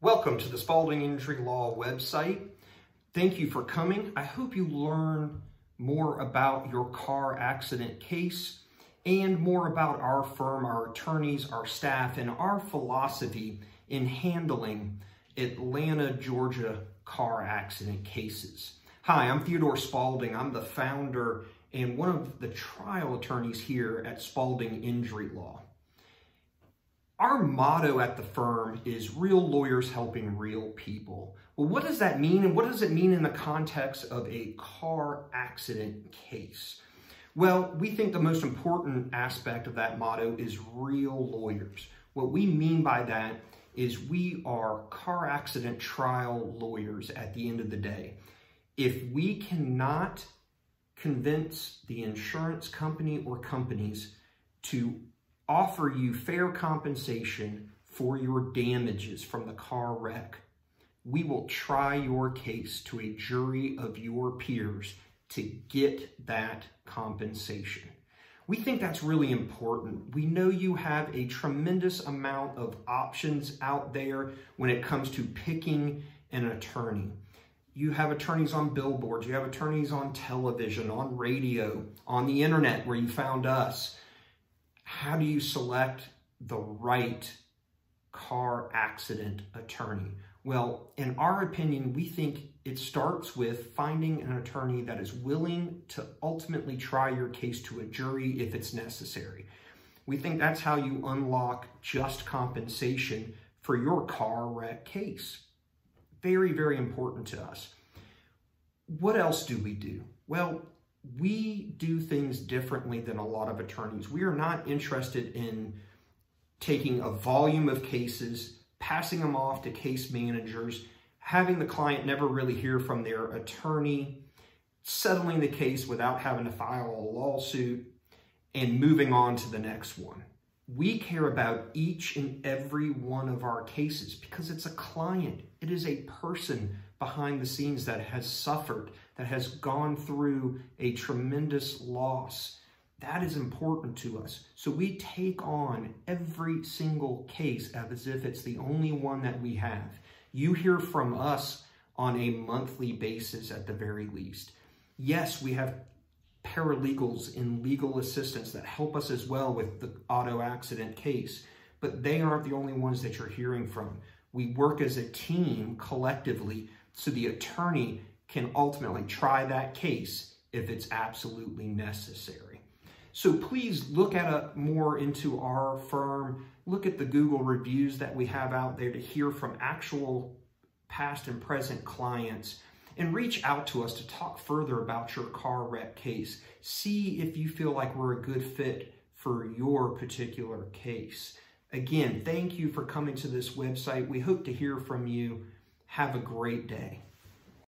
Welcome to the Spalding Injury Law website. Thank you for coming. I hope you learn more about your car accident case and more about our firm, our attorneys, our staff, and our philosophy in handling Atlanta, Georgia car accident cases. Hi, I'm Theodore Spalding. I'm the founder and one of the trial attorneys here at Spalding Injury Law. Our motto at the firm is real lawyers helping real people. Well, what does that mean? And what does it mean in the context of a car accident case? Well, we think the most important aspect of that motto is real lawyers. What we mean by that is we are car accident trial lawyers at the end of the day. If we cannot convince the insurance company or companies to offer you fair compensation for your damages from the car wreck. We will try your case to a jury of your peers to get that compensation. We think that's really important. We know you have a tremendous amount of options out there when it comes to picking an attorney. You have attorneys on billboards, you have attorneys on television, on radio, on the internet where you found us how do you select the right car accident attorney? Well, in our opinion, we think it starts with finding an attorney that is willing to ultimately try your case to a jury if it's necessary. We think that's how you unlock just compensation for your car wreck case. Very, very important to us. What else do we do? Well, we do things differently than a lot of attorneys. We are not interested in taking a volume of cases, passing them off to case managers, having the client never really hear from their attorney, settling the case without having to file a lawsuit, and moving on to the next one. We care about each and every one of our cases because it's a client. It is a person behind the scenes that has suffered, that has gone through a tremendous loss. That is important to us. So we take on every single case as if it's the only one that we have. You hear from us on a monthly basis at the very least. Yes, we have paralegals and legal assistants that help us as well with the auto accident case, but they aren't the only ones that you're hearing from. We work as a team collectively so the attorney can ultimately try that case if it's absolutely necessary. So please look at a, more into our firm. Look at the Google reviews that we have out there to hear from actual past and present clients and reach out to us to talk further about your car wreck case. See if you feel like we're a good fit for your particular case. Again, thank you for coming to this website. We hope to hear from you. Have a great day.